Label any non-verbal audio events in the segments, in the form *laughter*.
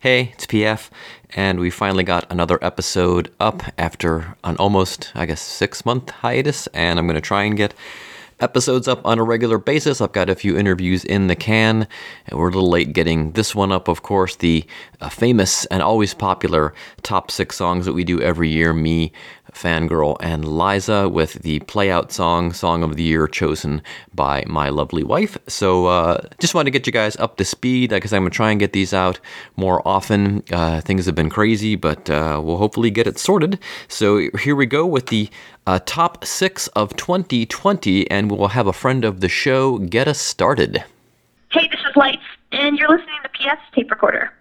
Hey, it's PF, and we finally got another episode up after an almost, I guess, six month hiatus, and I'm going to try and get episodes up on a regular basis. I've got a few interviews in the can. And we're a little late getting this one up, of course, the uh, famous and always popular top six songs that we do every year. Me, Fangirl, and Liza with the playout song, Song of the Year, chosen by my lovely wife. So uh, just wanted to get you guys up to speed because I'm going to try and get these out more often. Uh, things have been crazy, but uh, we'll hopefully get it sorted. So here we go with the uh, top six of 2020, and we'll have a friend of the show get us started. Hey, this is Lights, and you're listening to PS Tape Recorder.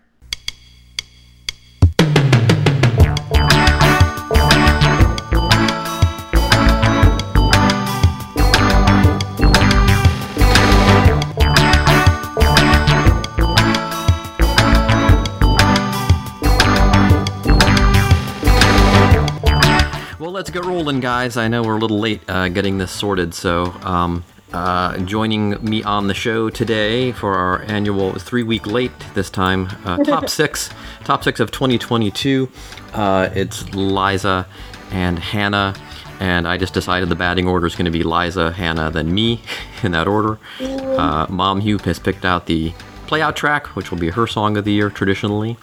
Let's get rolling, guys. I know we're a little late uh, getting this sorted, so um, uh, joining me on the show today for our annual three week late this time uh, *laughs* top six, top six of 2022. Uh, it's Liza and Hannah, and I just decided the batting order is going to be Liza, Hannah, then me *laughs* in that order. Uh, Mom Hugh has picked out the playout track, which will be her song of the year traditionally.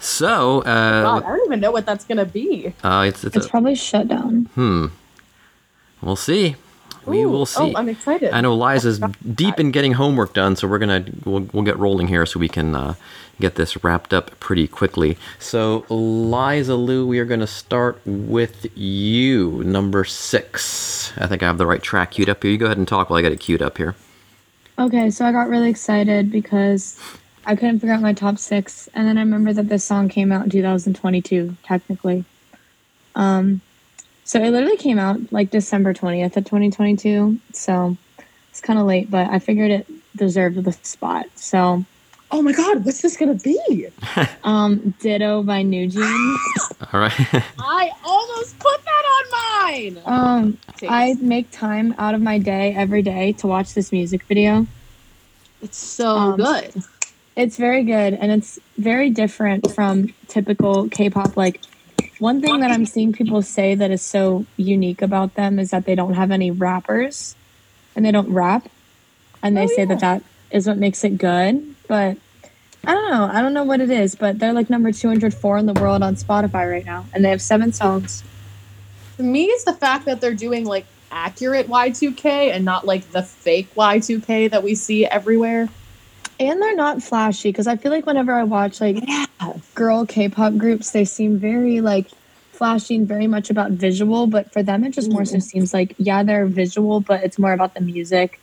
So, uh, God, I don't even know what that's gonna be. uh, it's, it's, It's a, probably shut down. Hmm. We'll see. We Ooh, will oh, see. I'm excited. I know Liza's deep in getting homework done, so we're gonna we'll, we'll get rolling here so we can uh, get this wrapped up pretty quickly. So Liza Lou, we are gonna start with you, number six. I think I have the right track queued up here. You go ahead and talk while I get it queued up here. Okay, so I got really excited because I couldn't figure out my top six, and then I remember that this song came out in 2022, technically. Um, so it literally came out like December 20th of 2022. So it's kind of late, but I figured it deserved the spot. So, oh my God, what's this gonna be? *laughs* um, Ditto by NewJeans. *laughs* All right. I almost put that on mine. Um, I make time out of my day every day to watch this music video. It's so Um, good. It's very good and it's very different from typical K-pop like one thing that I'm seeing people say that is so unique about them is that they don't have any rappers and they don't rap and they Oh, say yeah. that that is what makes it good but I don't know I don't know what it is but they're like number 204 in the world on Spotify right now and they have seven songs To me, it's the fact that they're doing like accurate Y2K and not like the fake Y2K that we see everywhere. And they're not flashy because I feel like whenever I watch like girl K-pop groups, they seem very like flashy and very much about visual. But for them, it just more so seems like yeah, they're visual, but it's more about the music.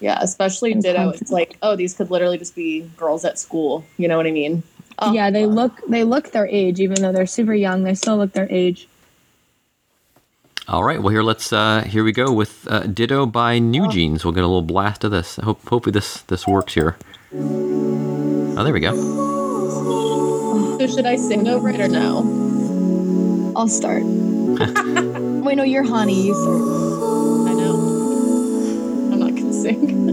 Yeah, especially And Ditto. content. It's like, oh, these could literally just be girls at school. You know what I mean? Oh, yeah, they look they look their age, even though they're super young. They still look their age. All right. Well, here let's uh, here we go with uh, Ditto by New Oh. Jeans. We'll get a little blast of this. I hope hopefully this this works here. Oh, there we go. So should I sing over it or no? I'll start. *laughs* Wait, no, you're Honey. You start. I know. I'm not gonna sing. *laughs*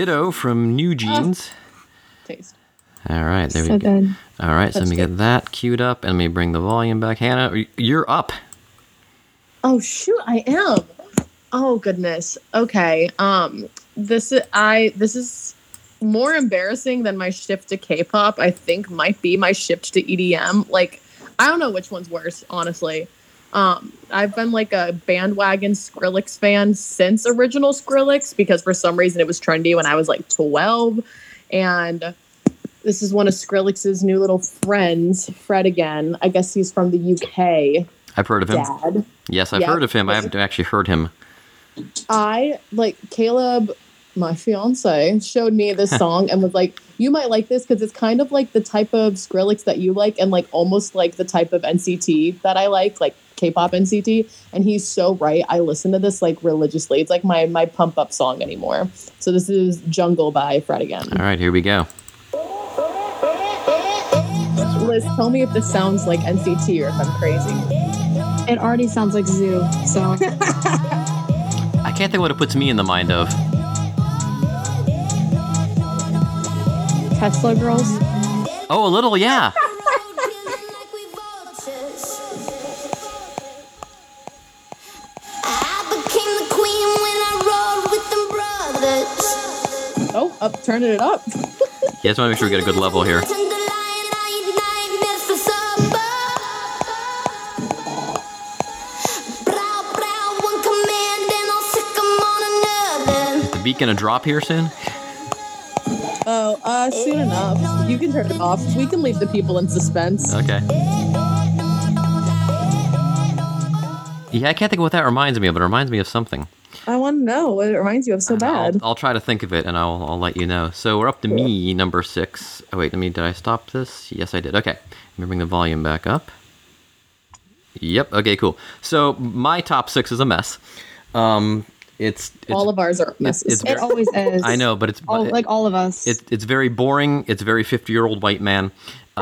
Ditto from NewJeans. Taste. All right, there So we go. good. All right, so let me That's get that queued up and let me bring the volume back. Hannah, you're up. Oh shoot, I am. Oh goodness. Okay. Um this is I this is more embarrassing than my shift to K-pop. I think might be my shift to EDM. Like I don't know which one's worse, honestly. Um I've been like a bandwagon Skrillex fan since original Skrillex because for some reason it was trendy when I was like 12 and this is one of Skrillex's new little friends, Fred again. I guess he's from the UK. I've heard of him. dad. Yes, I've Yeah. heard of him. I haven't actually heard him. I like Caleb, my fiance, showed me this *laughs* song and was like, "You might like this because it's kind of like the type of Skrillex that you like, and like almost like the type of NCT that I like, like K-pop NCT." And he's so right. I listen to this like religiously. It's like my my pump up song anymore. So this is Jungle by Fred again. All right, here we go. Liz, tell me if this sounds like NCT or if I'm crazy. It already sounds like Zoo. So *laughs* I can't think what it puts me in the mind of. Tesla Girls. Oh, a little, yeah. Up, turning it up. Yeah, I just want to make sure we get a good level here. The beat gonna drop here soon? Oh, uh, soon enough. You can turn it off. We can leave the people in suspense. Okay. Yeah, I can't think of what that reminds me of, but it reminds me of something. I want to know what it reminds you of so bad. I'll, I'll try to think of it and I'll, I'll let you know. So we're up to me, number six. Oh, wait, let me, did I stop this? Yes, I did. Okay. Let me bring the volume back up. Yep. Okay, cool. So my top six is a mess. Um, it's, it's All of ours are messes. it's It always is. I know, but it's All, like all of us. it's it's very boring. It's very fifty year old white man.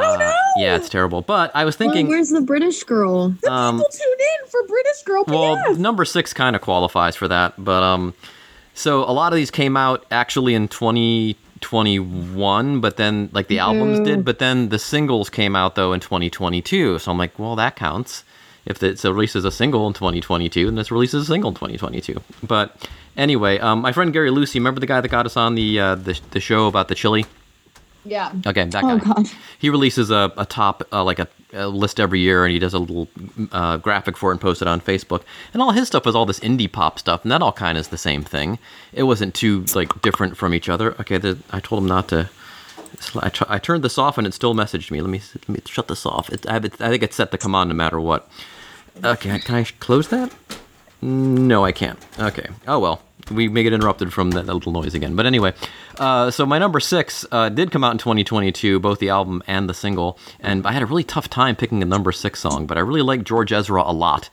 Uh, Yeah, it's terrible. But I was Well, thinking, where's the British girl? um, People tune in for British Girl well, PF. number six kind of qualifies for that. But um, so a lot of these came out actually in twenty twenty one, but then like the albums did. But then the singles came out though in twenty twenty two. So I'm like, well, that counts. If it so releases a single in 2022, then this releases a single in 2022. But anyway, um, my friend Gary Lucy, remember the guy that got us on the uh, the, the show about the chili? Yeah. Okay, that guy. Oh God. He releases a, a top uh, like a, a list every year, and he does a little uh, graphic for it and posts it on Facebook. And all his stuff was all this indie pop stuff, and that all kind of is the same thing. It wasn't too like different from each other. Okay, the, I told him not to. I, tr- I turned this off, and it still messaged me. Let me let me shut this off. It, I, have it, I think it's set to come on no matter what. Okay, can I close that? No, I can't. Okay. Oh well, we may get interrupted from that little noise again. But anyway, uh, so my number six uh, did come out in 2022, both the album and the single, and I had a really tough time picking a number six song, but I really like George Ezra a lot.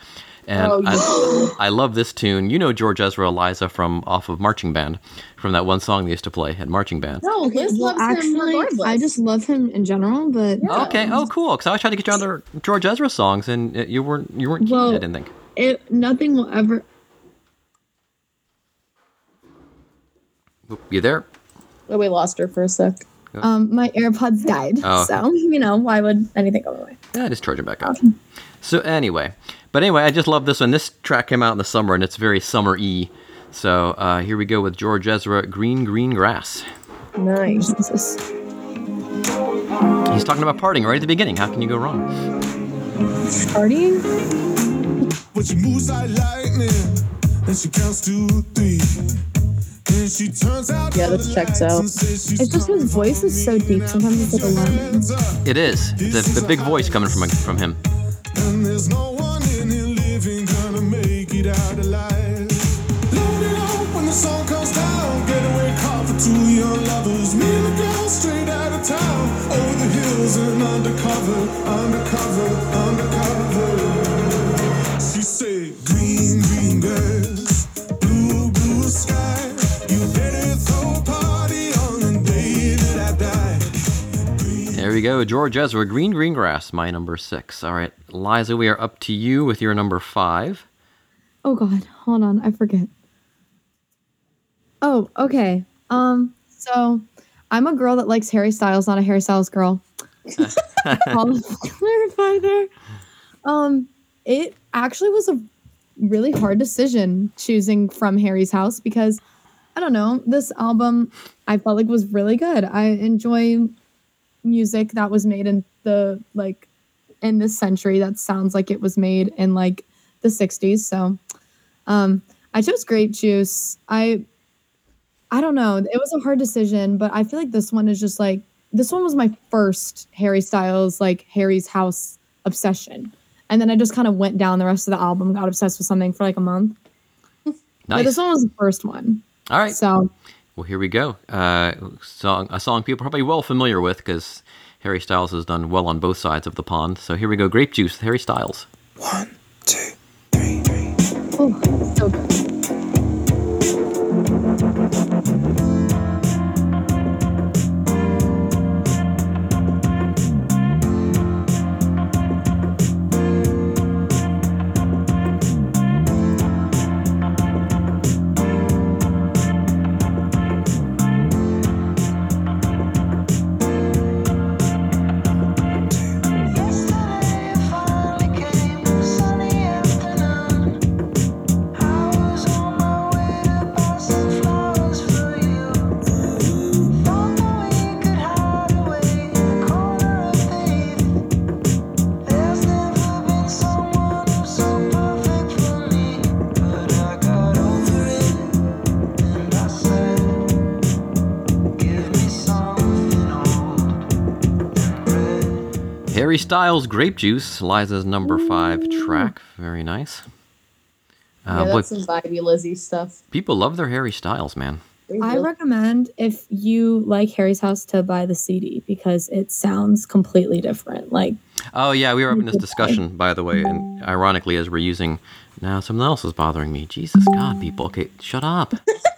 And Oh, I, I love this tune. You know George Ezra Eliza from off of Marching Band, from that one song they used to play at Marching Band. No, Liz Well, loves him actually, regardless. I just love him in general, but Okay. Oh, cool. Because I was trying to get you other George Ezra songs, and uh, you weren't you weren't keen. Well- I didn't think. it nothing will ever. Oop, You there? Oh, we lost her for a sec. Um, my AirPods died, Oh. so you know why would anything go away? Yeah, just charge it back up. So anyway, but anyway, I just love this one. This track came out in the summer, and it's very summer-y. So uh, here we go with George Ezra, "Green Green Grass." Nice. Jesus. He's talking about partying right at the beginning. How can you go wrong? Partying? But she moves like lightning, and she counts to three. And she turns out Yeah, this checks out. It's just his voice is so deep. Sometimes it's like alarming. It is. A, a big voice coming from from him. And there's no one in here go, George Ezra, "Green Green Grass," my number six. All right, Liza, we are up to you with your number five. Oh God, hold on, I forget. Oh, okay. Um, so I'm a girl that likes Harry Styles, not a Harry Styles girl. *laughs* I'll clarify there. Um, it actually was a really hard decision choosing from Harry's house because I don't know, this album I felt like was really good. I enjoy music that was made in the like in this century that sounds like it was made in like the 60s. So um I chose grape juice. I I don't know. It was a hard decision, but I feel like this one is just like this one was my first Harry Styles like Harry's house obsession. And then I just kind of went down the rest of the album, got obsessed with something for like a month. But Nice. this one was the first one. All right. So Well, here we go. Uh, song, a song people are probably well familiar with because Harry Styles has done well on both sides of the pond. So here we go. Grape Juice, Harry Styles. One, two, three, three. oh, so good. Harry Styles, Grape Juice, Liza's number five track. Very nice. Uh, boy, that's some vibey Lizzie stuff. people love their Harry Styles, man. I recommend if you like Harry's House to buy the CD because it sounds completely different. Like Oh yeah, we were having this *laughs* discussion, by the way, and ironically, as we're using now, something else is bothering me. Jesus God, people, okay, shut up. *laughs*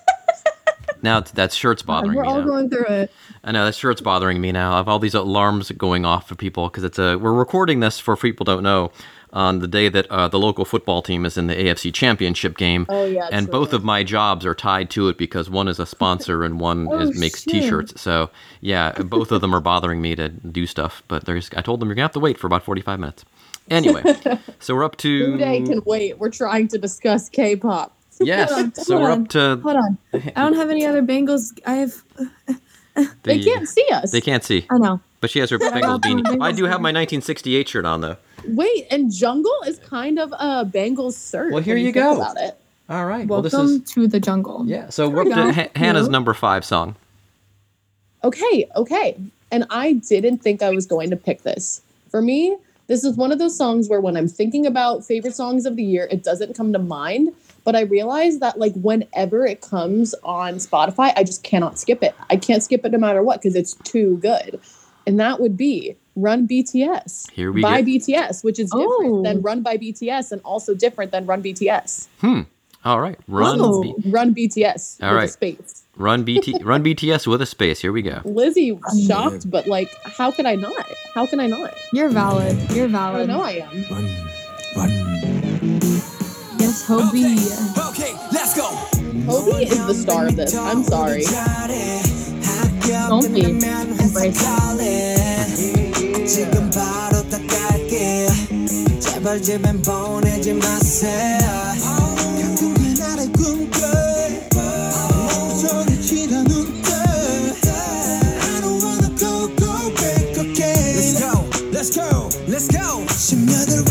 now that shirt's bothering we're me. all now. going through it. I know that shirt's bothering me now. I have all these alarms going off for people because it's a. We're recording this for people don't know on the day that uh, the local football team is in the AFC Championship game. Oh, yeah, and both of my jobs are tied to it because one is a sponsor and one *laughs* Oh, is makes shit. T-shirts. So yeah, both of them are bothering me to do stuff. But there's. I told them you're gonna have to wait for about 45 minutes. Anyway, *laughs* so we're up to. Who day can wait? We're trying to discuss K-pop. Yes. Hold on, So hold we're on. up to. Hold on. I don't have any other Bengals. I have. *laughs* They can't see us. They can't see. I know. But she has her Bengals the beanie. I do have my 1968 shirt on though. Wait, and Jungle is kind of a Bengals shirt. Well, here when you go. About it. All right. well, Welcome this is. to the jungle. Yeah, so we're up to. Ha- Hannah's number five song. Okay, okay. And I didn't think I was going to pick this. For me, this is one of those songs where when I'm thinking about favorite songs of the year, it doesn't come to mind. But I realize that like whenever it comes on Spotify, I just cannot skip it. I can't skip it no matter what because it's too good. And that would be Run BTS Here we go. by go. BTS, which is different Oh. than Run by BTS and also different than Run BTS. Hmm. All right, run, Oh. B- Run BTS All with a space. run BT, run BTS with a space. Here we go. Lizzie shocked, but like, how could I not? How can I not? You're valid. You're valid. I know I am. Run, run. Hobi. Hobie. Okay, let's go. Hobi is the star of this. I'm sorry. Don't be. Embrace. Let's go. Let's go.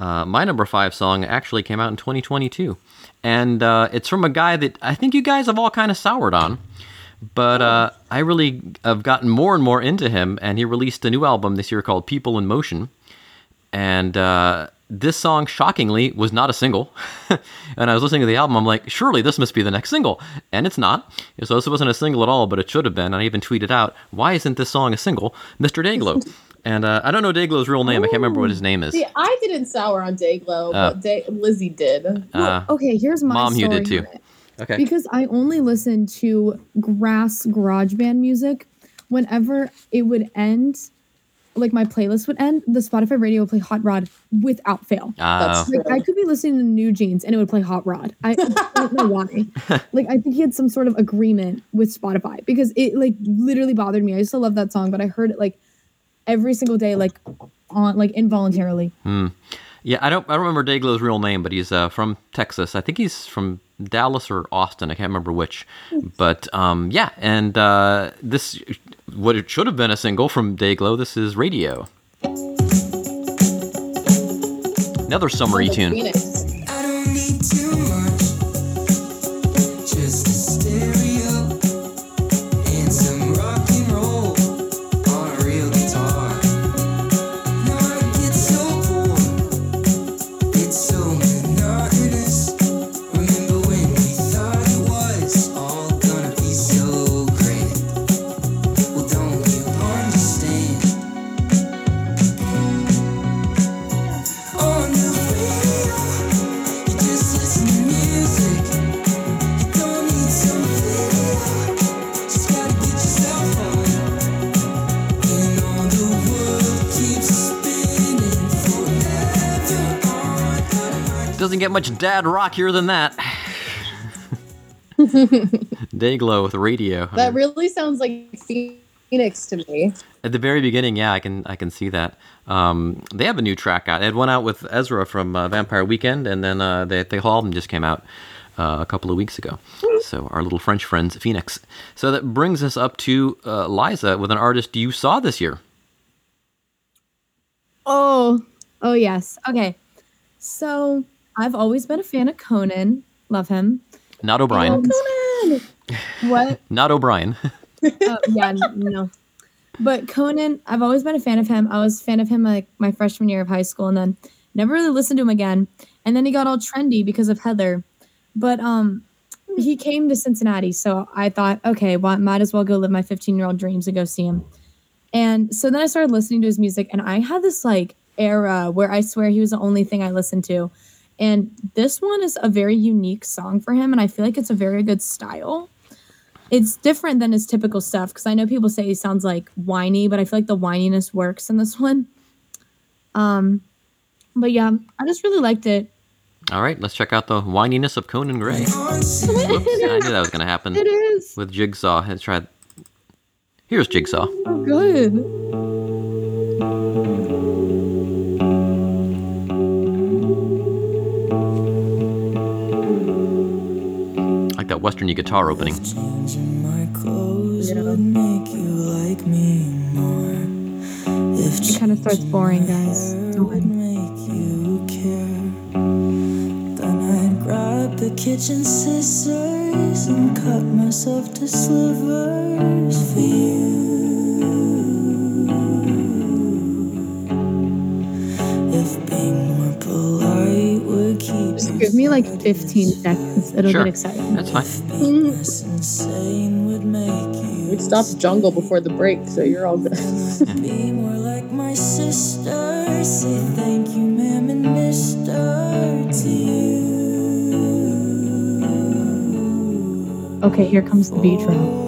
Uh, my number five song actually came out in 2022, and uh, it's from a guy that I think you guys have all kind of soured on. But uh, I really have gotten more and more into him, and he released a new album this year called People in Motion. And uh, this song, shockingly, was not a single. *laughs* and I was listening to the album, I'm like, surely this must be the next single. And it's not. So this wasn't a single at all, but it should have been. And I even tweeted out, why isn't this song a single? Mr. Dayglow. And uh, I don't know Dayglow's real name. I can't remember what his name is. See, I didn't sour on Dayglow, Oh. but Day- Lizzie did. Uh, Okay, here's my Mom, you story did too. okay. Because I only listened to grass garage band music whenever it would end, like my playlist would end, the Spotify radio would play Hot Rod without fail. Uh, That's Like I could be listening to NewJeans and it would play Hot Rod. I, I don't know why. *laughs* Like I think he had some sort of agreement with Spotify because it like literally bothered me. I used to love that song, but I heard it like every single day, like on like involuntarily. Yeah, I don't I don't remember Dayglow's real name, but he's uh, from Texas. I think he's from Dallas or Austin. I can't remember which. But um, yeah, and uh, this what it should have been a single from Dayglow. This is Radio. Another summery tune. Get much dad rockier than that. *laughs* Dayglow with Radio. That really sounds like Phoenix to me. At the very beginning, yeah, I can I can see that. Um, they have a new track out. They had one out with Ezra from uh, Vampire Weekend, and then uh, they, the whole album just came out uh, a couple of weeks ago. So our little French friends, Phoenix. So that brings us up to uh, Liza with an artist you saw this year. Oh, oh yes. Okay. So I've always been a fan of Conan. Love him. Not O'Brien. Conan. What? *laughs* Not O'Brien. *laughs* Oh, yeah, no. But Conan, I've always been a fan of him. I was a fan of him like my freshman year of high school, and then never really listened to him again. And then he got all trendy because of Heather. But um, he came to Cincinnati, so I thought, okay, well, might as well go live my 15 year old dreams and go see him. And so then I started listening to his music, and I had this like era where I swear he was the only thing I listened to. And this one is a very unique song for him, and I feel like it's a very good style it's different than his typical stuff because I know people say he sounds like whiny, but I feel like the whininess works in this *laughs* one. Um, but yeah, I just really liked it. All right, let's check out the whininess of Conan Gray. *laughs* Whoops, I knew that was going to happen It is with Jigsaw. Let's try. Here's Jigsaw. Oh, good. That westerny guitar opening. Changing my clothes would make you like me more. If It kind of starts boring, guys. It would make you care. Then I'd grab the kitchen scissors and cut myself to slivers for you. Me like 15 seconds. It'll Sure. get exciting. That's fine. being less insane would make you We stopped jungle before the break, so you're all good. be more like my sister. Say thank you, ma'am, and mister to you. Okay, here comes the beat drop.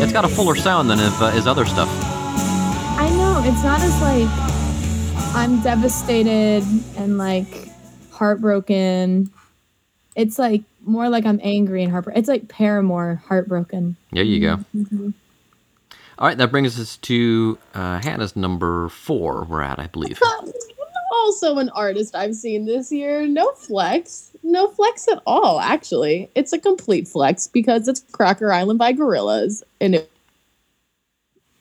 It's got a fuller sound than his, uh, his other stuff. I know it's not as like I'm devastated and like heartbroken. It's like more like I'm angry and heartbroken. It's like Paramore heartbroken. There you go. All right, that brings us to uh, Hannah's number four. We're at, I believe. *laughs* Also, an artist I've seen this year. No flex. No flex at all, actually. It's a complete flex because it's Cracker Island by Gorillaz. And it,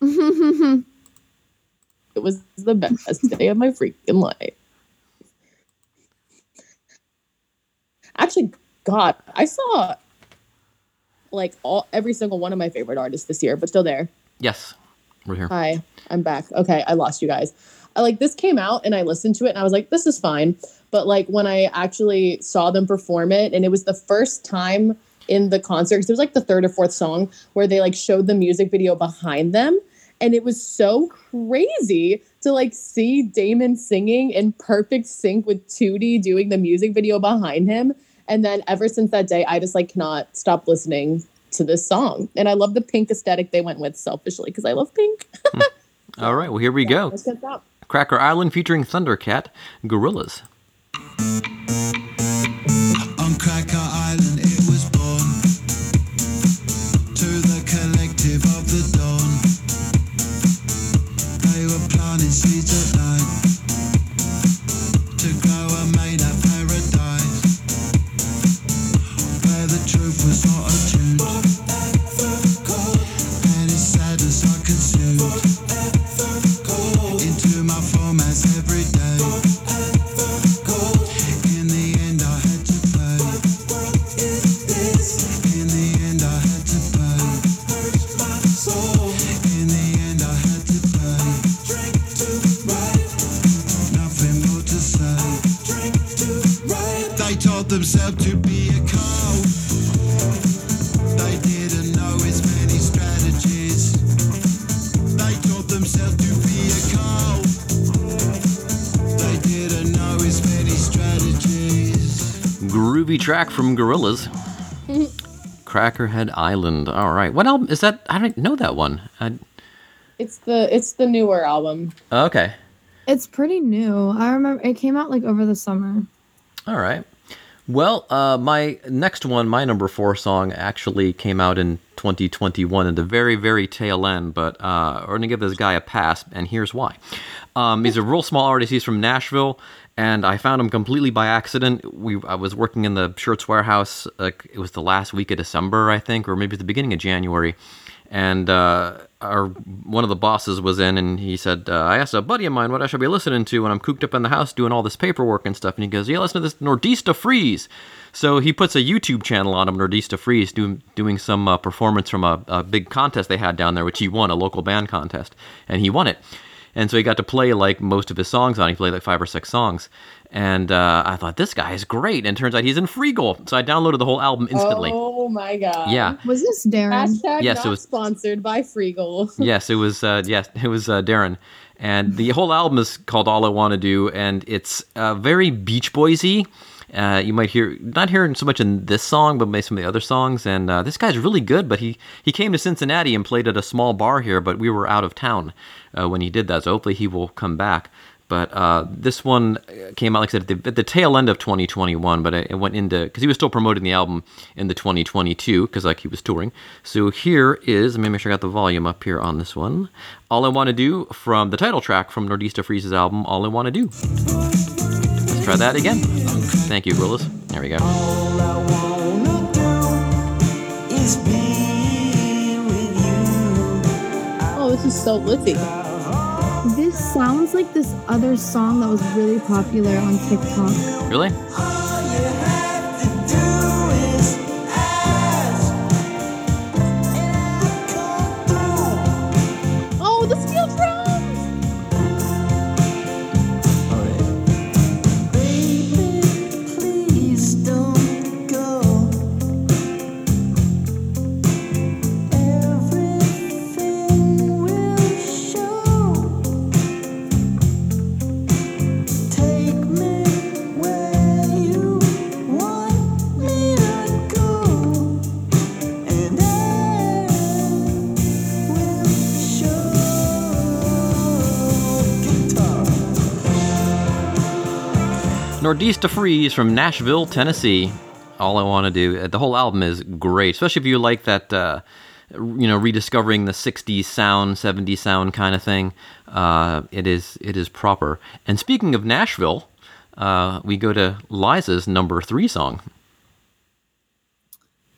*laughs* it was the best day of my freaking life. Actually, God, I saw like all every single one of my favorite artists this year, but still there. yes, we're here. Hi, I'm back. Okay, I lost you guys. I, like this came out and I listened to it and I was like, this is fine. But like when I actually saw them perform it, and it was the first time in the concert, because it was like the third or fourth song where they like showed the music video behind them. And it was so crazy to like see Damon singing in perfect sync with 2-D doing the music video behind him. And then ever since that day, I just like cannot stop listening to this song. And I love the pink aesthetic they went with selfishly because I love pink. Hmm. All right, well, here we *laughs* go. Let's get that. Cracker Island featuring Thundercat, Gorillaz. On Cracker Island it was born. To the collective of the dawn. They were planting seeds track from Gorillaz. *laughs* Crackerhead Island. All right. What album is that? I don't know that one. I, It's the it's the newer album. okay. It's pretty new. I remember it came out like over the summer. All right. Well, uh, my next one, my number four song, actually came out in 2021 at the very, very tail end, but uh, we're going to give this guy a pass, and here's why. Um, he's a real small artist. He's from Nashville, and I found him completely by accident. We I was working in the shirts warehouse. Like it was the last week of December, I think, or maybe the beginning of January, and uh, our one of the bosses was in, and he said, uh, "I asked a buddy of mine what I should be listening to when I'm cooped up in the house doing all this paperwork and stuff." And he goes, "Yeah, listen to this Nordista Freeze." So he puts a YouTube channel on him, Nordista Freeze, doing doing some uh, performance from a, a big contest they had down there, which he won, a local band contest, and he won it. And so he got to play like most of his songs on. He played like five or six songs, and uh, I thought this guy is great. And turns out he's in Freegal, so I downloaded the whole album instantly. Oh my god. Yeah. Was this Darren? Hashtag Yes, not it was- sponsored by Freegal. *laughs* yes, it was. Uh, yes, it was uh, Darren, and the whole album is called "All I Want to Do," and it's uh, very Beach Boysy. Uh, you might hear not hearing so much in this song, but maybe some of the other songs. And uh, this guy's really good. But he he came to Cincinnati and played at a small bar here, but we were out of town uh, when he did that. So hopefully he will come back. But uh, this one came out, like I said, at the, at the tail end of 2021. But it, it went into because he was still promoting the album in the 2022 because like he was touring. So here is let me make sure I got the volume up here on this one. All I want to do from the title track from Nordista Freeze's album. All I want to do. Let's try that again. Thank you, Gorillaz. There we go. Oh, this is so litty. Sounds like this other song that was really popular on TikTok. Really? Nordista Freeze from Nashville, Tennessee. All I want to do. The whole album is great, especially if you like that, uh, you know, rediscovering the '60s sound, '70s sound kind of thing. Uh, it is it is proper. And speaking of Nashville, uh, we go to Liza's number three song.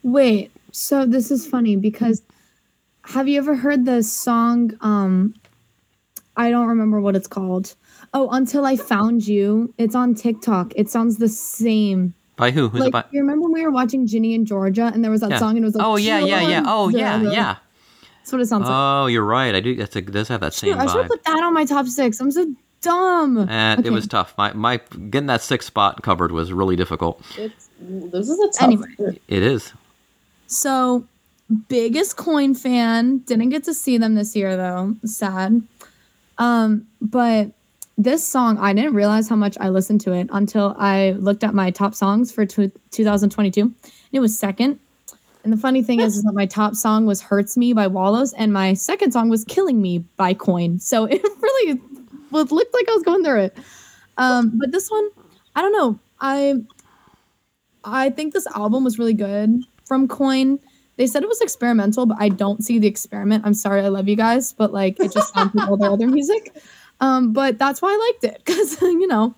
Wait, so this is funny because have you ever heard the song um I don't remember what it's called. Oh, Until I Found You. It's on TikTok. It sounds the same. By who? Who's it like by? you remember when we were watching Ginny and Georgia and there was that Yeah. song and it was like oh yeah, yeah, yeah. Oh yeah, yeah. That's what it sounds like. Oh, you're right. I do. That's a, it does have that same Shoot, I should have put that on my top six. I'm so dumb. And Okay. it was tough. My my getting that sixth spot covered was really difficult. It's this is a tough. Anyway. It is. So, biggest coin fan. Didn't get to see them this year though. Sad. Um, but this song, I didn't realize how much I listened to it until I looked at my top songs for tw 2022. It was second. And the funny thing is, is that my top song was "Hurts Me" by Wallows, and my second song was "Killing Me" by Coin. So *laughs* it really looked like I was going through it. Um, but this one, I don't know. I I think this album was really good from Coin. They said it was experimental, but I don't see the experiment. I'm sorry, I love you guys, but like it just sounds like all their other music. *laughs* Um, but that's why I liked it *laughs* because you know.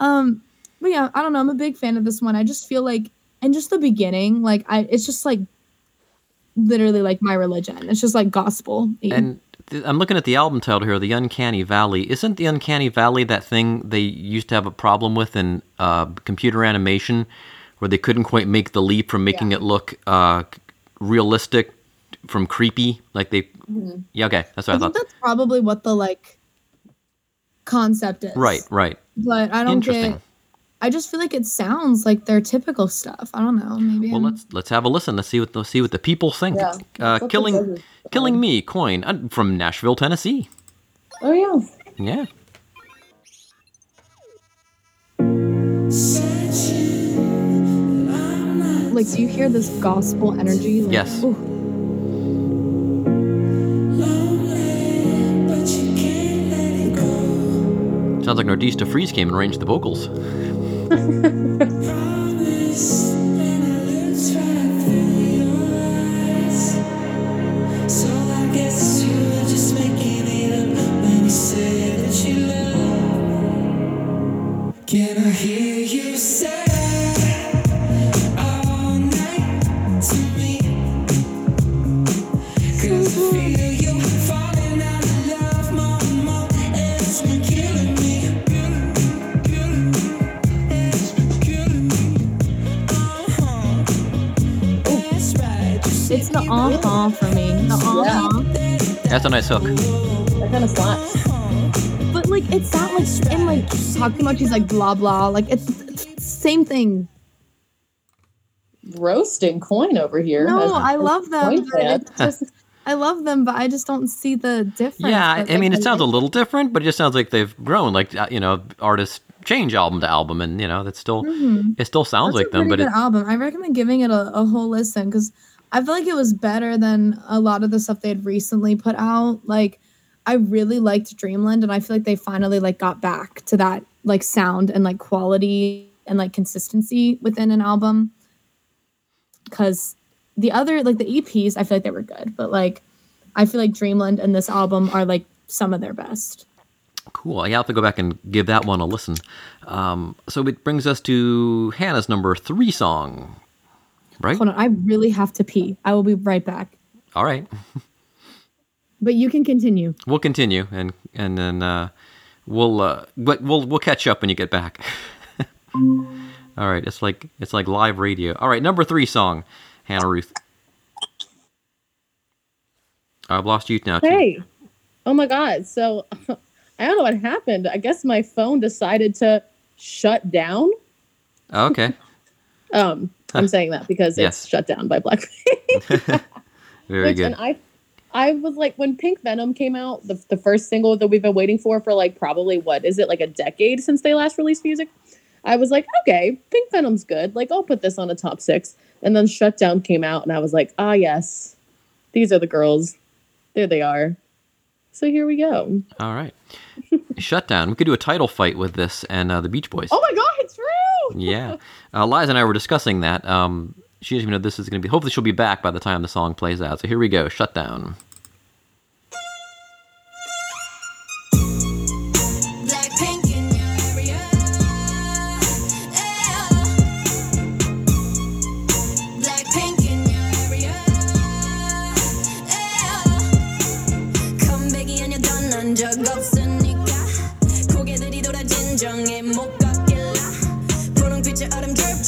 Um, but yeah, I don't know. I'm a big fan of this one. I just feel like, and just the beginning, like I, it's just like literally like my religion. It's just like gospel. And th- I'm looking at the album title here, The Uncanny Valley. Isn't The Uncanny Valley that thing they used to have a problem with in uh, computer animation where they couldn't quite make the leap from making it look uh, realistic from creepy? Like they. Yeah, okay. That's what I, I think thought. that's probably what the like concept is. Right, right. But I don't Interesting. get. I just feel like it sounds like their typical stuff. I don't know. Maybe. Well, I'm- let's let's have a listen. Let's see what let's see what the people think. Yeah. Uh, killing listen to this. killing me coin uh, from Nashville, Tennessee. Oh yeah. Yeah. like, do you hear this gospel energy? Like, Yes. ooh. Sounds like Nordista Freeze came and arranged the vocals. *laughs* That's a nice hook. That kind of slaps. But like, it's not like in like talk too much. He's like blah blah. Like it's, it's same thing. Roasting coin over here. No, as- I love them. Coin But fan. it's just, I love them, but I just don't see the difference. Yeah, I, that, I mean, like, it sounds a little different, but it just sounds like they've grown. Like uh, you know, artists change album to album, and you know, that's still it still sounds That's like a them. But good it, album. I recommend giving it a, a whole listen because I feel like it was better than a lot of the stuff they had recently put out. Like, I really liked Dreamland, and I feel like they finally like got back to that like sound and like quality and like consistency within an album. Because the other like the EPs, I feel like they were good, but like I feel like Dreamland and this album are like some of their best. cool. I have to go back and give that one a listen. Um, so it brings us to Hannah's number three song, right? Hold on, I really have to pee. I will be right back. All right, *laughs* But you can continue. we'll continue, and and then uh, we'll uh, but we'll we'll catch up when you get back. *laughs* All right, it's like it's like live radio. All right, number three song, Hannah Ruth. I've lost you now. too. Hey. Oh my god. So *laughs* I don't know what happened. I guess my phone decided to shut down. Okay. Um, I'm saying that because Yes. it's shut down by Blackpink. *laughs* Very Which- good. And I, I was like, when Pink Venom came out, the, the first single that we've been waiting for for like probably what is it like a decade since they last released music? I was like, okay, Pink Venom's good. Like, I'll put this on a top six. And then Shutdown came out, and I was like, ah, yes, these are the girls. There they are. So here we go. All right. Shutdown. We could do a title fight with this and uh, the Beach Boys. Oh my god, it's true. *laughs* Yeah. Uh, Liza and I were discussing that. Um, she doesn't even know this is going to be. Hopefully, she'll be back by the time the song plays out. So here we go. Shutdown.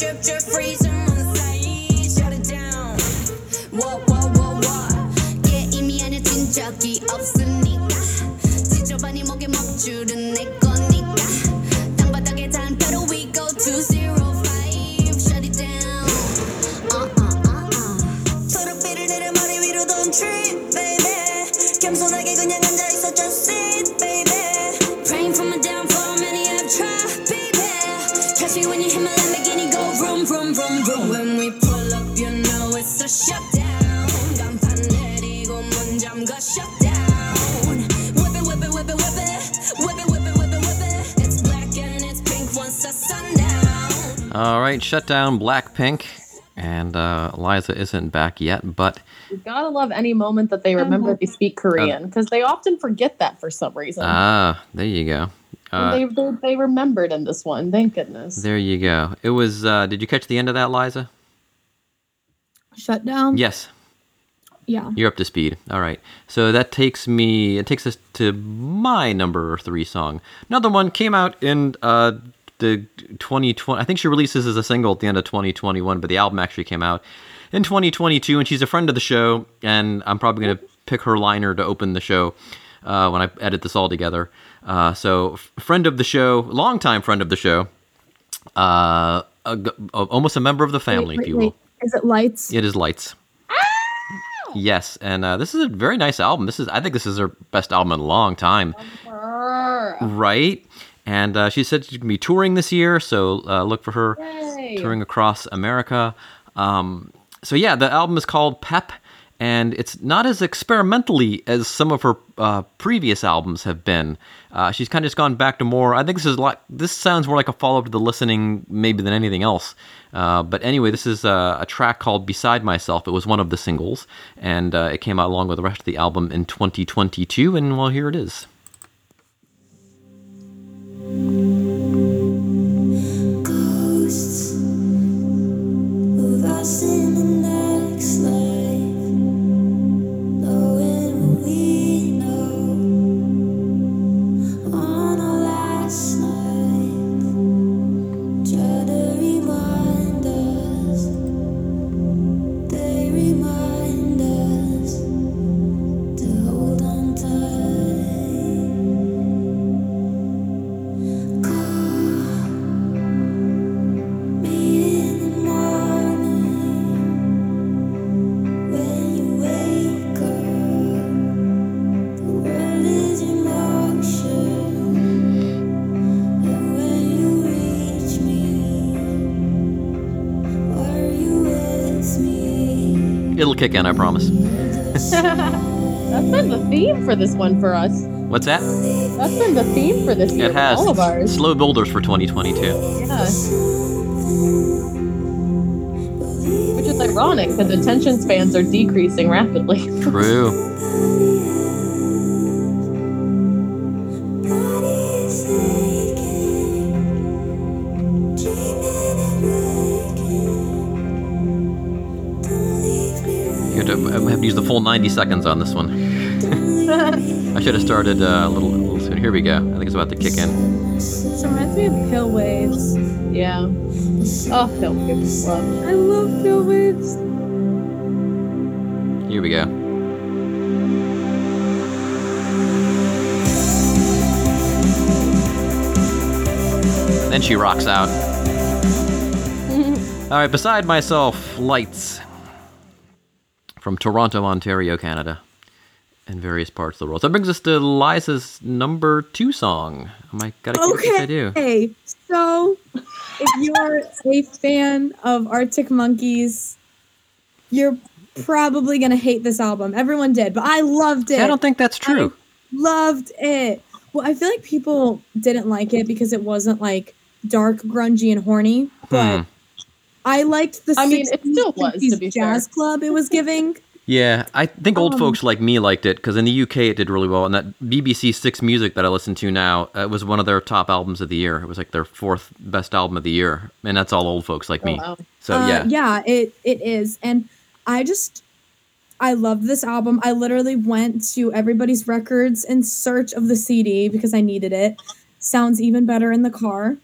drip drip drip freezing on side shut it down Whoa whoa whoa whoa 게임이 아니야 진적이 없으니까 지저분이 목에 먹줄은 내 거 Right, shut down Blackpink. And uh, Liza isn't back yet, but You gotta love any moment that they remember they speak Korean because they often forget that for some reason. ah, there you go. Uh, they, they they remembered in this one. Thank goodness. there you go. It was. Uh, did you catch the end of that, Liza? Shut down. Yes, Yeah. you're up to speed. All right. So that takes me. It takes us to my number three song. Another one came out in uh, the 2020. I think she released this as a single at the end of 2021, but the album actually came out in 2022. And she's a friend of the show, and I'm probably gonna pick her liner to open the show uh, when I edit this all together. Uh, so, friend of the show, longtime friend of the show, uh, a a- almost a member of the family, Wait, if you will. wait. Is it lights? It is Lights. Yes, and uh, this is a very nice album. This is, I think, this is her best album in a long time, right? And uh, she said she's gonna be touring this year, so uh, look for her Yay. touring across America. Um, so yeah, the album is called Pep, and it's not as experimentally as some of her uh, previous albums have been. Uh, she's kind of just gone back to more. I think this is like this sounds more like a follow up to the listening maybe than anything else. Uh, but anyway, this is uh, a track called "Beside Myself." It was one of the singles, and uh, it came out along with the rest of the album in 2022. And well, here it is. Kick in, I promise. *laughs* That's been the theme for this one for us. What's that? That's been the theme for this year. It has all of ours. slow builders for 2022. Yeah. Which is ironic because attention spans are decreasing rapidly. *laughs* True. Full 90 seconds on this one. *laughs* I should have started uh, a little, a little soon. Here we go. I think it's about to kick in. This reminds me of Pale Waves. yeah. Oh, film gives love. I love Pale Waves. Here we go. Then she rocks out. *laughs* All right, beside myself, lights from Toronto, Ontario, Canada, and various parts of the world. So that brings us to Liza's number two song. Am I gotta keep this I do? Okay, Hey. so if you're a fan of Arctic Monkeys, you're probably gonna hate this album. Everyone did, but I loved it. I don't think that's true. loved it. Well, I feel like people didn't like it because it wasn't like dark, grungy, and horny. But Hmm. I liked the. I mean, it still was, to 50s be jazz club it was giving. *laughs* Yeah, I think old Um, folks like me liked it because in the UK it did really well. And that BBC Six Music that I listen to now uh, was one of their top albums of the year. It was like their fourth best album of the year, and that's all old folks like me. Oh, wow. So Uh, yeah, yeah, it it is, and I just I loved this album. I literally went to everybody's records in search of the CD because I needed it. Sounds even better in the car.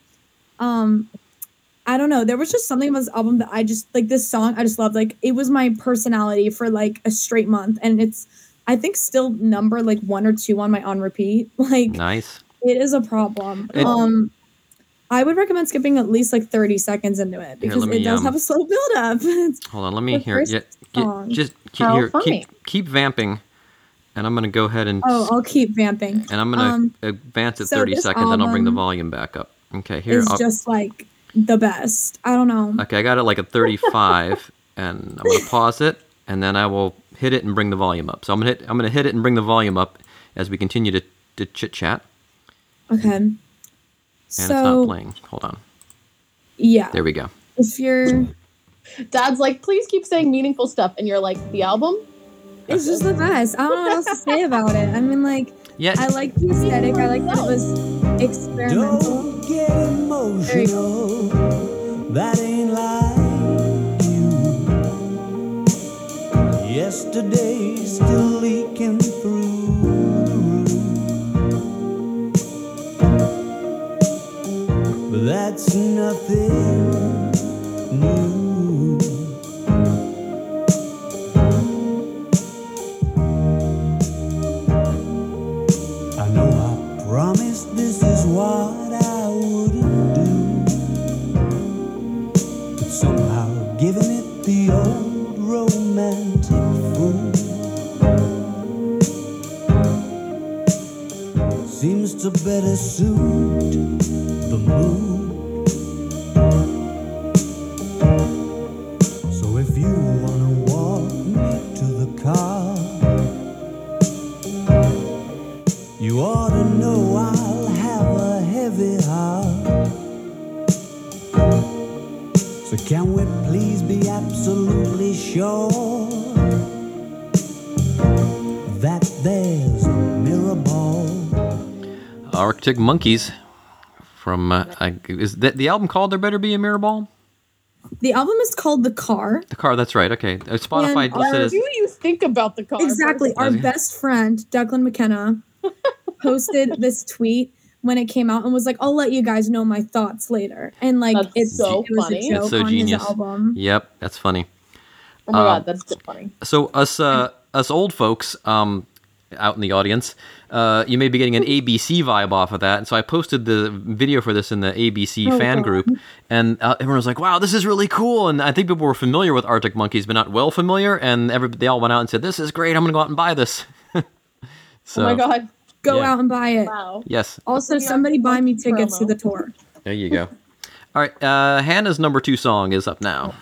Um, I don't know. There was just something about this album that I just like. This song I just loved. Like it was my personality for like a straight month, and it's I think still number like one or two on my on repeat. *laughs* Like nice. it is a problem. It- um, I would recommend skipping at least like 30 seconds into it because let me, it does um, have a slow build up. *laughs* Hold on, let me hear. first Yeah, get, just keep, here, keep keep vamping, and I'm gonna go ahead and oh, I'll keep vamping. and I'm gonna um, advance it so 30 this seconds, and I'll bring the volume back up. Okay, here. It's I'll, just like the best. I don't know. okay, I got it like a 35, *laughs* and I'm gonna pause it, and then I will hit it and bring the volume up. So I'm gonna hit I'm gonna hit it and bring the volume up as we continue to, to chit chat. Okay. And it's not playing. Hold on. yeah, There we go. if you're, Dad's like, please keep saying meaningful stuff, and you're like, the album. it's just the best. I don't know what else to say about it. I mean, like, Yeah. I like the aesthetic. I like that it was experimental. Don't get emotional. That ain't like you. Yesterday's still leaking through. But that's nothing better suit the mood. So if you wanna walk to the car. You ought to know I'll have a heavy heart. So can we please be absolutely sure Arctic Monkeys from uh, I, is that the album called "There Better Be a Mirror Ball"? The album is called The Car. The car. That's right. Okay. Uh, Spotify And listed What do you think about the car? Exactly. Our Okay. best friend, Declan McKenna, *laughs* posted this tweet when it came out and was like, I'll let you guys know my thoughts later. And like That's it's so it was funny. a That's so on genius. his album. Yep, that's funny. Oh my Um, god, that's so funny. So us uh, us old folks um, out in the audience, uh, you may be getting an ABC vibe off of that. And so I posted the video for this in the ABC Oh, fan God. group, and uh, everyone was like, "Wow, this is really cool!" And I think people were familiar with Arctic Monkeys, but not well familiar. And every they all went out and said, "This is great! I'm going to go out and buy this." *laughs* so oh my god. Go Yeah. out and buy it. Wow. yes, Also, Putting somebody buy me monkey tickets to the tour. there you go. All right, uh, Hannah's number two song is up now.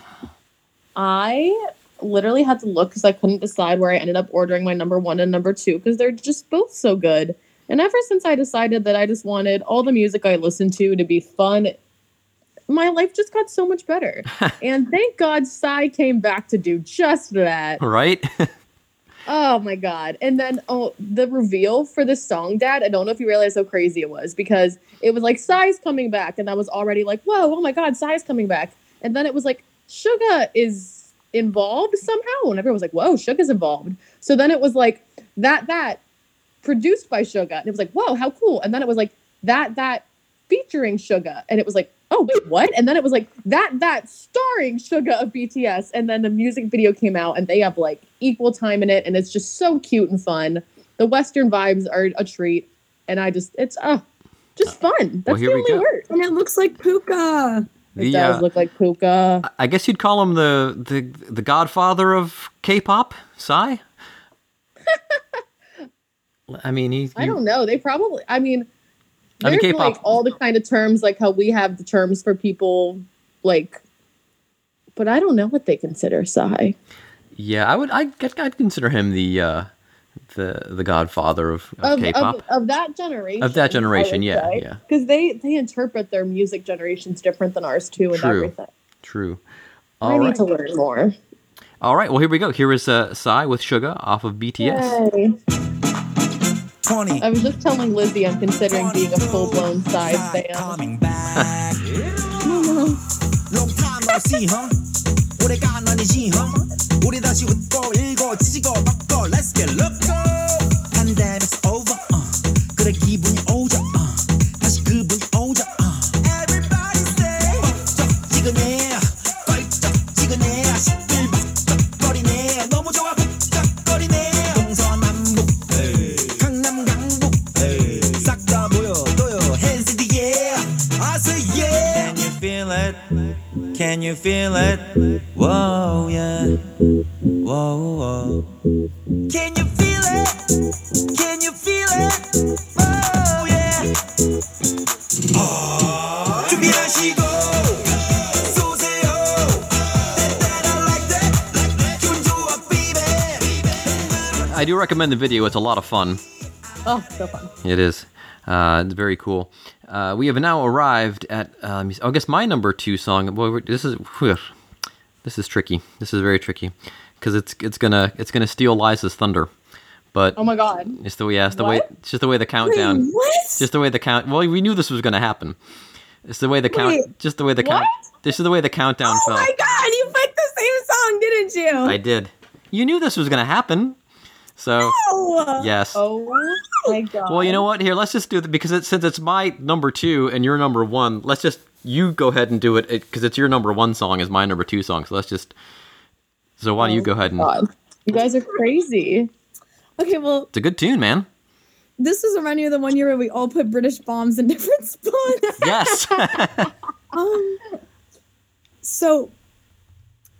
I literally had to look because I couldn't decide where I ended up ordering my number one and number two because they're just both so good. And ever since I decided that I just wanted all the music I listened to to be fun, my life just got so much better. *laughs* and thank God Psy came back to do just that. Right? *laughs* Oh my god. And then oh the reveal for this song, Dad, I don't know if you realize how crazy it was because it was like Psy's coming back, and I was already like, whoa, oh my god, Psy's coming back. And then it was like Suga is involved somehow. And everyone was like, whoa, Suga's involved. So then it was like that that produced by Suga. And it was like, whoa, how cool. And then it was like that that featuring Suga. And it was like, oh wait, what? And then it was like that that starring Suga of BTS. And then the music video came out and they have like equal time in it, and it's just so cute and fun. The Western vibes are a treat, and I just it's oh just uh, fun. That's well, here the we only go. word. And it looks like Puka. It The, does uh, look like Puka. I guess you'd call him the the the Godfather of K-pop, Psy. *laughs* I mean, he. I don't know. They probably. I mean, I mean, there's K-pop- like all the kind of terms like how we have the terms for people like, but I don't know what they consider Psy. Yeah, I would. I I'd consider him the uh, the the Godfather of, of, Of, K-pop. of, of that generation. Of that generation, yeah, yeah. Because they they interpret their music generations different than ours too, and True. everything. True. I All need to learn more. All right. Well, here we go. Here is uh, Psy with Suga off of BTS. Yay. 20. I was just telling Lizzie I'm considering being a full blown Psy fan. coming back. *laughs* Long time no see, huh? 오래가 아니지, huh? 우리 다시 웃고 읽고 찢고 바꿔 Let's get loco Pandemic's over, uh. 그래 기분이 Can you feel it? Whoa, yeah. Whoa, whoa. Can you feel it? Can you feel it? Oh, yeah. I do recommend the video. It's a lot of fun. Oh, so fun. It is. Uh, it's very cool. Uh, we have now arrived at, um, I guess, my number two song. Boy, this is whew, this is tricky. This is very tricky because it's it's gonna it's gonna steal Liza's thunder. But Oh my god. it's the way, yeah, it's the way, it's just the way the countdown. what? Just the way the count. Well, we knew this was gonna happen. It's the way the count. Wait, Just the way the count. This is the way the countdown Oh fell. my god, you picked the same song, didn't you? I did. You knew this was gonna happen. So Oh. yes. Oh my god. Well, you know what? Here, let's just do it because it, since it's my number two and your number one, let's just you go ahead and do it because it's your number one song is my number two song. So let's just. So why don't you go ahead and? God. You guys are crazy. Okay, well, It's a good tune, man. this is reminding me of the one year where we all put British bombs in different *laughs* spots. Yes. *laughs* um, so,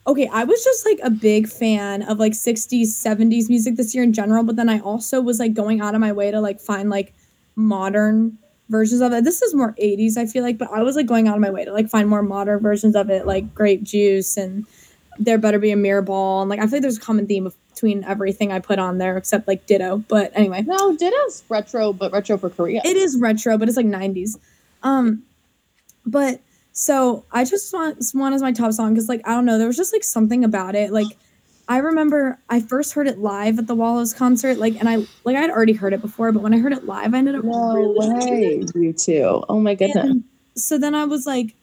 okay, I was just like a big fan of like 60s, 70s music this year in general, but then I also was like going out of my way to like find like modern versions of it. This is more 80s, I feel like, but I was like going out of my way to like find more modern versions of it, like Grape Juice and There Better Be a Mirror Ball. And like, I feel like there's a common theme of, between everything I put on there except like Ditto. But anyway. No, Ditto's retro, but retro for Korea. It is retro, but it's like 90s. Um, but so I just want one as my top song because like I don't know, there was just like something about it. Like I remember I first heard it live at the Wallows concert, like and I like I'd already heard it before, but when I heard it live, I ended up No really way. You too. Oh my goodness. And so then I was like,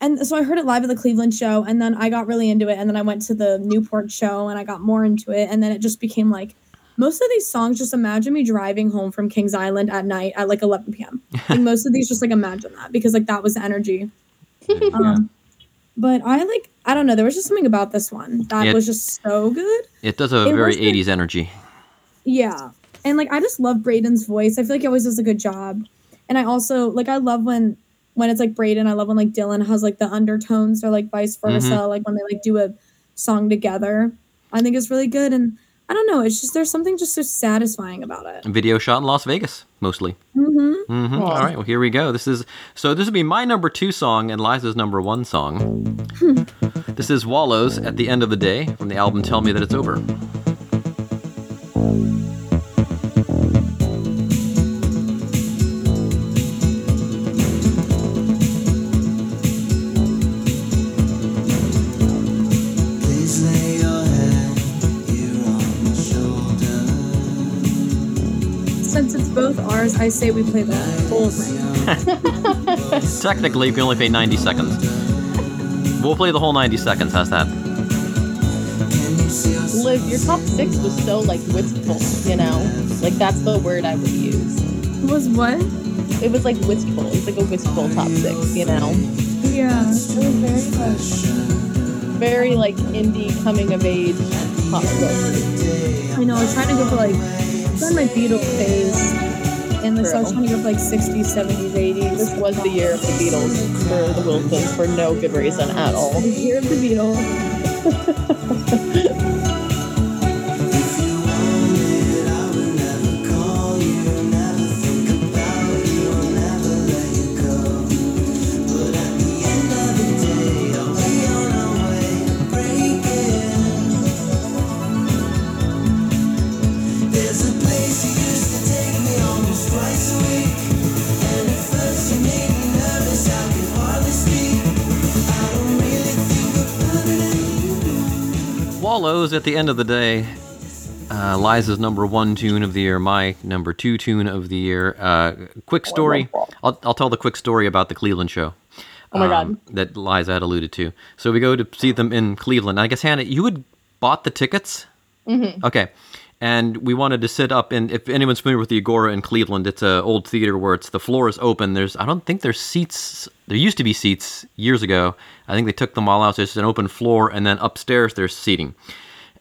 and so I heard it live at the Cleveland show, and then I got really into it, and then I went to the Newport show, and I got more into it, and then it just became like most of these songs. Just imagine me driving home from Kings Island at night at like 11 p.m. like most of these, just like imagine that because like that was the energy. *laughs* Um, but I like I don't know. There was just something about this one that Yeah. was just so good. it does have a It very wasn't- 80s energy. Yeah. And like I just love Braeden's voice. I feel like he always does a good job. And I also like I love when when it's like Braeden, I love when like Dylan has like the undertones or like vice versa, like when they like do a song together. I think it's really good and I don't know, it's just there's something just so satisfying about it. Video shot in Las Vegas, mostly. Mm-hmm. Mm-hmm. Aw. All right, well, here we go. This is so. This will be my number two song and Liza's number one song. this is Wallows at the end of the day from the album "Tell Me That It's Over." I say we play the whole thing. Technically, you can only pay 90 seconds. We'll play the whole 90 seconds. How's that? Can you see us? Liv, your top six was so like wistful, you know? Like that's the word I would use. It Was what? It was like wistful. It's like a wistful top six, you know? Yeah. It was very like Very like indie coming of age pop six. I know, I was trying to go for like on my Beatles phase. And so I was trying to go for like 60s, 70s, 80s. This was the year of the Beatles for the Wilsons for no good reason at all. The year of the Beatles. *laughs* Wallows at the end of the day. Uh, Liza's number one tune of the year, my number two tune of the year. Uh, quick story. I'll, I'll tell the quick story about the Cleveland show. Oh my um, That Liza had alluded to. So we go to see them in Cleveland. I guess Hannah, you had bought the tickets. Mm-hmm. Okay. And we wanted to sit up in. If anyone's familiar with the Agora in Cleveland, it's a old theater where it's the floor is open. There's I don't think there's seats. There used to be seats years ago. I think they took them all out. So it's an open floor, and then upstairs there's seating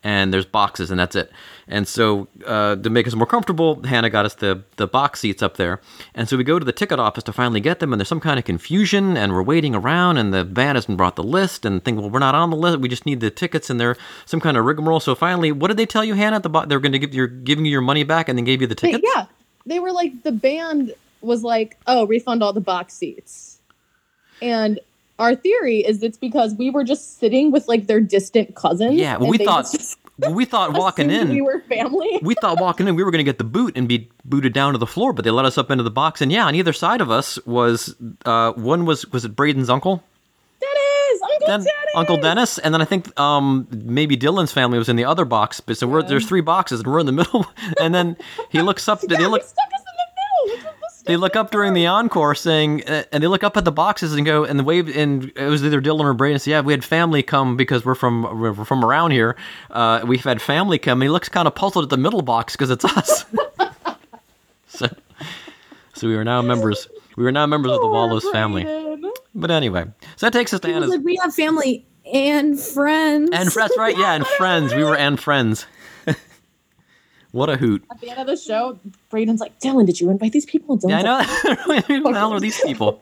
and there's boxes and that's it. And so uh, to make us more comfortable, Hannah got us the the box seats up there. And so we go to the ticket office to finally get them, and there's some kind of confusion, and we're waiting around, and the van hasn't brought the list, and think, well, we're not on the list. We just need the tickets, and they're some kind of rigmarole. So finally, what did they tell you, Hannah? The bo- they're going to give you're giving you your money back, and then gave you the tickets. yeah, they were like the band was like, "Oh, refund all the box seats," and our theory is it's because we were just sitting with like their distant cousins. Yeah, well, *laughs* we thought just- we thought walking in, we were family. we thought walking in we were going to get the boot and be booted down to the floor, but they let us up into the box. And yeah, on either side of us was uh, one was was it Braeden's uncle, Dennis, Uncle Den- Dennis. Uncle Dennis, and then I think um, maybe Dylan's family was in the other box. But so we're, there's three boxes and we're in the *laughs* middle. and then he looks up. Yeah, they look. he stuck us in the middle. which was the They look up during the encore, saying, uh, and they look up at the boxes and go, and the wave, and it was either Dylan or Braeden. Said, "Yeah, we had family come because we're from we're from around here. Uh, we've had family come." And he looks kind of puzzled at the middle box because it's us. *laughs* so, so we are now members. We are now members of the Wallows family. But anyway, so that takes us to Anna's like, we have family and friends. and that's right, yeah, and friends. We were and friends. What a hoot! At the end of the show, Braeden's like, Dylan, did you invite these people? Dylan's Yeah, I like, know. *laughs* Who the hell are these people?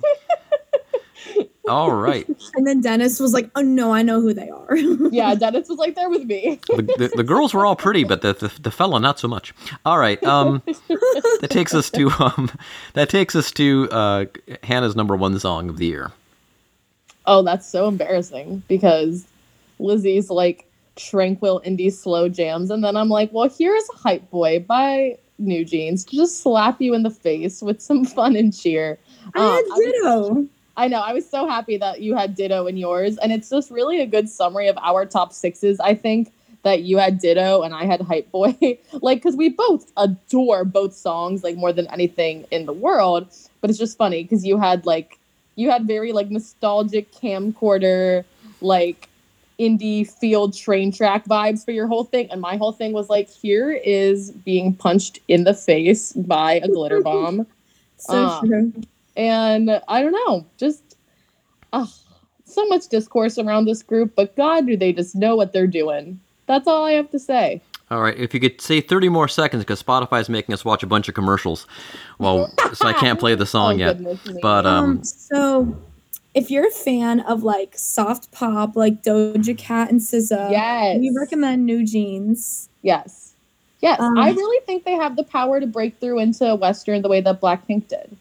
*laughs* All right. And then Dennis was like, oh no, I know who they are. *laughs* yeah, Dennis was like there with me. the, the, the girls were all pretty, but the, the the fella not so much. All right, um, that takes us to um, that takes us to uh, Hannah's number one song of the year. Oh, that's so embarrassing because Lizzie's like tranquil indie slow jams, and then I'm like, well, here's Hype Boy by NewJeans to just slap you in the face with some *laughs* fun and cheer. I Um, had I was- Ditto. I know. I was so happy that you had Ditto in yours, and it's just really a good summary of our top sixes. I think that you had Ditto and I had Hype Boy, *laughs* like because we both adore both songs like more than anything in the world. But it's just funny because you had like you had very like nostalgic camcorder like indie field train track vibes for your whole thing, and my whole thing was like here is being punched in the face by a glitter *laughs* bomb. So Uh, true. and I don't know, just ah, so much discourse around this group, but God, do they just know what they're doing? That's all I have to say. All right, if you could say thirty more seconds, because Spotify's making us watch a bunch of commercials. Well, so I can't play the song *laughs* Oh, yet. But um, Um, so if you're a fan of like soft pop, like Doja Cat and SZA, Yes. we recommend NewJeans. Yes, yes, Um, I really think they have the power to break through into Western the way that Blackpink did.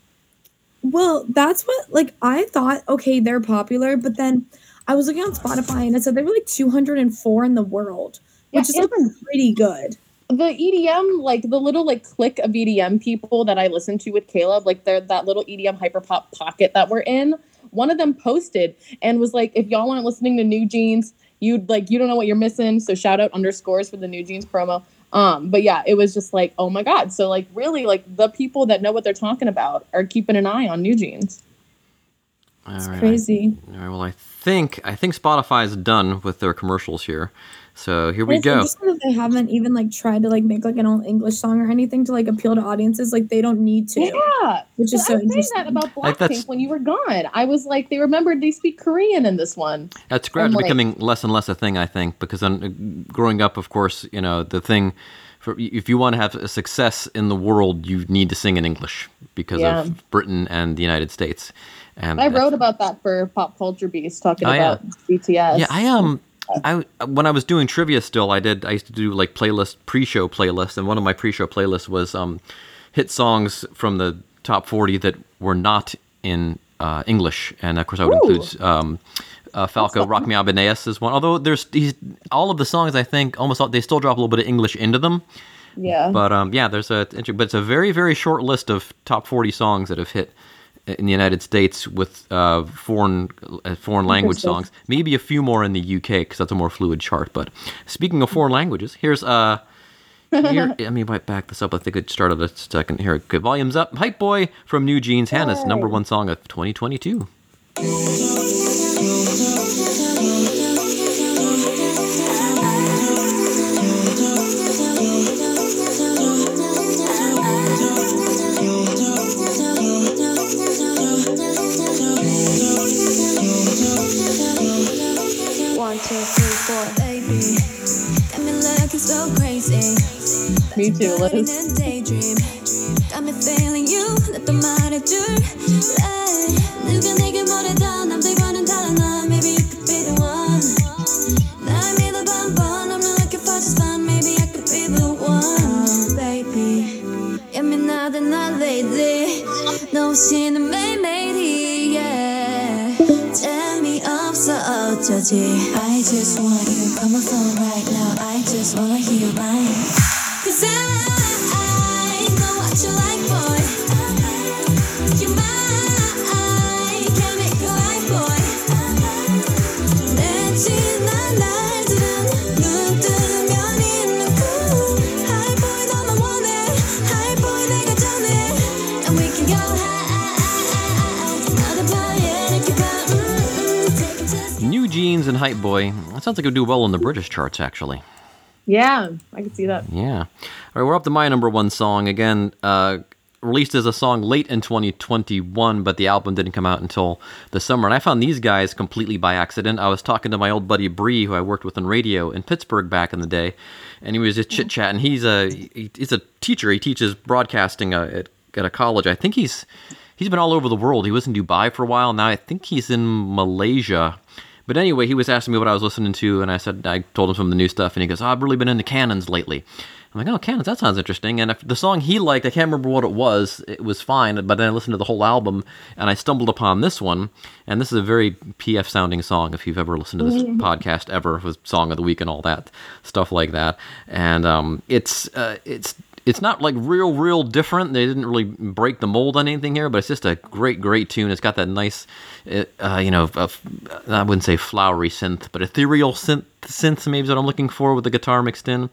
Well, that's what like I thought. Okay, they're popular, but then I was looking on Spotify and it said they were like 204 in the world, which Yeah, is like pretty good. The EDM, like the little like click of EDM people that I listen to with Caleb, like they're that little EDM hyperpop pocket that we're in. One of them posted and was like, if y'all aren't listening to NewJeans, you'd like you don't know what you're missing. So shout out underscores for the NewJeans promo. Um, but yeah, it was just like, oh my god. So like really like the people that know what they're talking about are keeping an eye on NewJeans. It's right, crazy. All right, well, I think I think Spotify is done with their commercials here. So here we It's go. interesting that they haven't even like tried to like make like an all English song or anything to like appeal to audiences. Like they don't need to, Yeah. which is So so I was saying interesting. that about Like, Blackpink when you were gone. I was like, they remembered they speak Korean in this one. That's gradually like- becoming less and less a thing, I think, because then uh, growing up, of course, you know, the thing for if you want to have a success in the world, you need to sing in English because Yeah. of Britain and the United States. And I wrote about that for Pop Culture Beast, talking Oh, yeah. about BTS. Yeah, I um, I when I was doing trivia still, I did. I used to do like playlist pre-show playlists, and one of my pre-show playlists was um, hit songs from the top forty that were not in uh, English, and of course I would Ooh. include um, uh, Falco, Rock Me Amadeus is one. Although there's these, all of the songs, I think almost all, they still drop a little bit of English into them. yeah. But um, yeah, there's a but it's a very very short list of top 40 songs that have hit in the United States with uh, foreign uh, foreign language songs. Maybe a few more in the UK because that's a more fluid chart. But speaking of foreign languages, here's uh. Here, *laughs* let me back this up. I think it started a second. Here, good volumes up. Hype Boy from NewJeans, Hannah's number one song of 2022. Me too, Liz. Hype Boy. That sounds like it would do well in the British charts, actually. Yeah, I can see that. Yeah. All right, we're up to my number one song. Again, uh, released as a song late in 2021, but the album didn't come out until the summer. And I found these guys completely by accident. I was talking to my old buddy Bree, who I worked with in radio in Pittsburgh back in the day, and he was just chit chatting. He's a he's a teacher. He teaches broadcasting uh, at, at a college. I think he's he's been all over the world. He was in Dubai for a while. Now I think he's in Malaysia. But anyway, he was asking me what I was listening to, and I said I told him some of the new stuff, and he goes, oh, "I've really been into Cannons lately." I'm like, "Oh, Cannons, that sounds interesting." And if the song he liked, I can't remember what it was. It was fine, but then I listened to the whole album, and I stumbled upon this one. And this is a very PF sounding song. If you've ever listened to this podcast ever, with song of the week and all that stuff like that, and um, it's uh, it's it's not like real, real different. They didn't really break the mold on anything here, but it's just a great, great tune. It's got that nice, uh, you know, uh, I wouldn't say flowery synth, but ethereal synth, synth maybe is what I'm looking for with the guitar mixed in.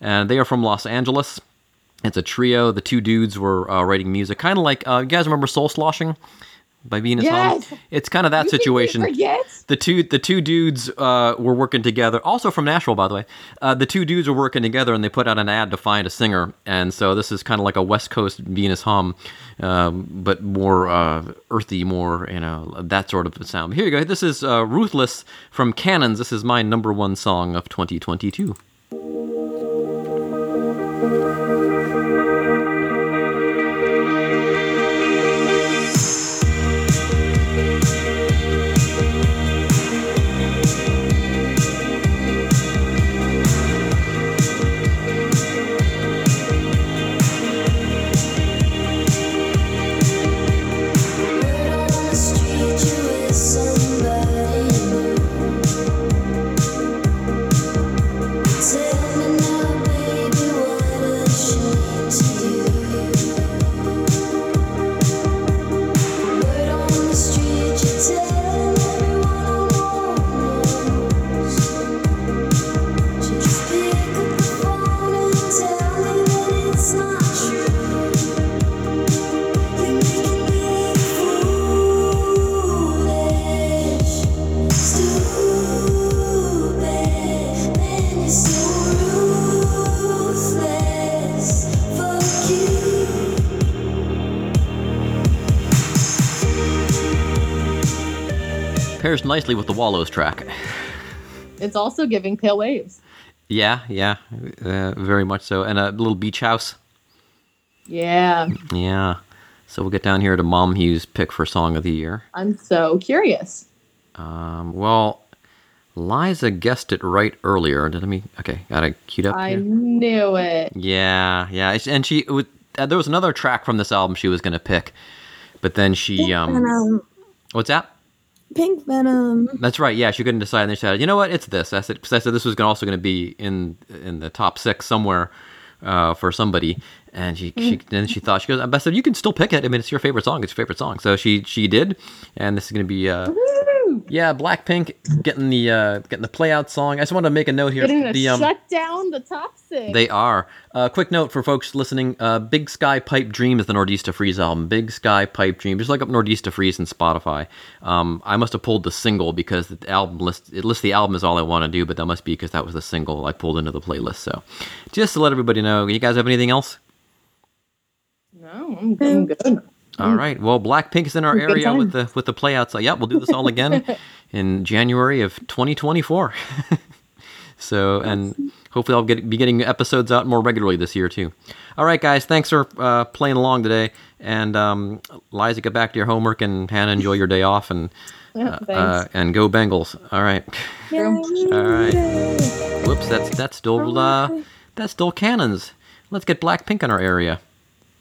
And they are from Los Angeles. It's a trio. The two dudes were uh, writing music, kind of like uh, you guys remember Soul Sloshing by Venus Yes! Hum? It's kind of that situation Forget? the two the two dudes uh, were working together. Also from Nashville, by the way. Uh, the two dudes were working together, and they put out an ad to find a singer. And so this is kind of like a West Coast Venus Hum, um, but more uh, earthy, more you know that sort of sound. Here you go. This is uh, Ruthless from Cannons. This is my number one song of 2022. Pairs nicely with the Wallows track. It's also giving pale waves. Yeah, yeah, uh, very much so. And a little beach house. Yeah, Yeah. So we'll get down here to Mom Hughes' pick for Song of the Year. I'm so curious. Um, well, Liza guessed it right earlier. Did let me? Okay, got it queued up I here. knew it. Yeah, yeah, and she would- uh, there was another track from this album she was gonna pick, but then she um, what's that? Pink Venom. That's right. Yeah, she couldn't decide. And they said, you know what? It's this. I said because I said this was gonna, also going to be in in the top six somewhere uh, for somebody. And she she then she thought she goes. I said you can still pick it. I mean, it's your favorite song. It's your favorite song. So she she did. And this is going to be uh, yeah, Blackpink getting the uh, getting the play out song. I just wanted to make a note here. Getting to the um, shut down the top six. they are. Uh, quick note for folks listening: uh, "Big Sky Pipe Dream" is the Nordista Freeze album. "Big Sky Pipe Dream." Just look up Nordista Freeze in Spotify. Um, I must have pulled the single because the album list it lists the album is all I want to do, but that must be because that was the single I pulled into the playlist. So, just to let everybody know, you guys have anything else? no, I'm, I'm good. All right. Well, Blackpink is in our area with the with the play outside. Yep, we'll do this all again *laughs* in January of 2024. *laughs* so, and hopefully, I'll get be getting episodes out more regularly this year too. All right, guys. Thanks for uh, playing along today. And um, Liza, get back to your homework, and Hannah, enjoy your day off, and Yeah, uh, thanks. and go Bengals. All right. All right. Whoops, that's that's still uh, that's still cannons. Let's get Blackpink in our area.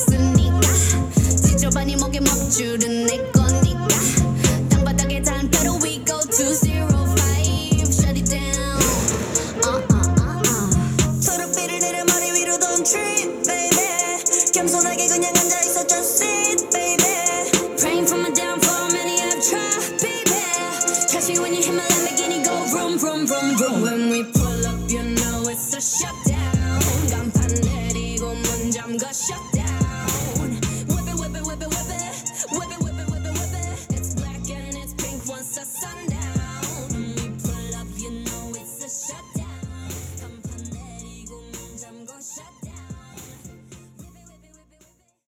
없으니까. 지저분이 목에 먹주는 내꿈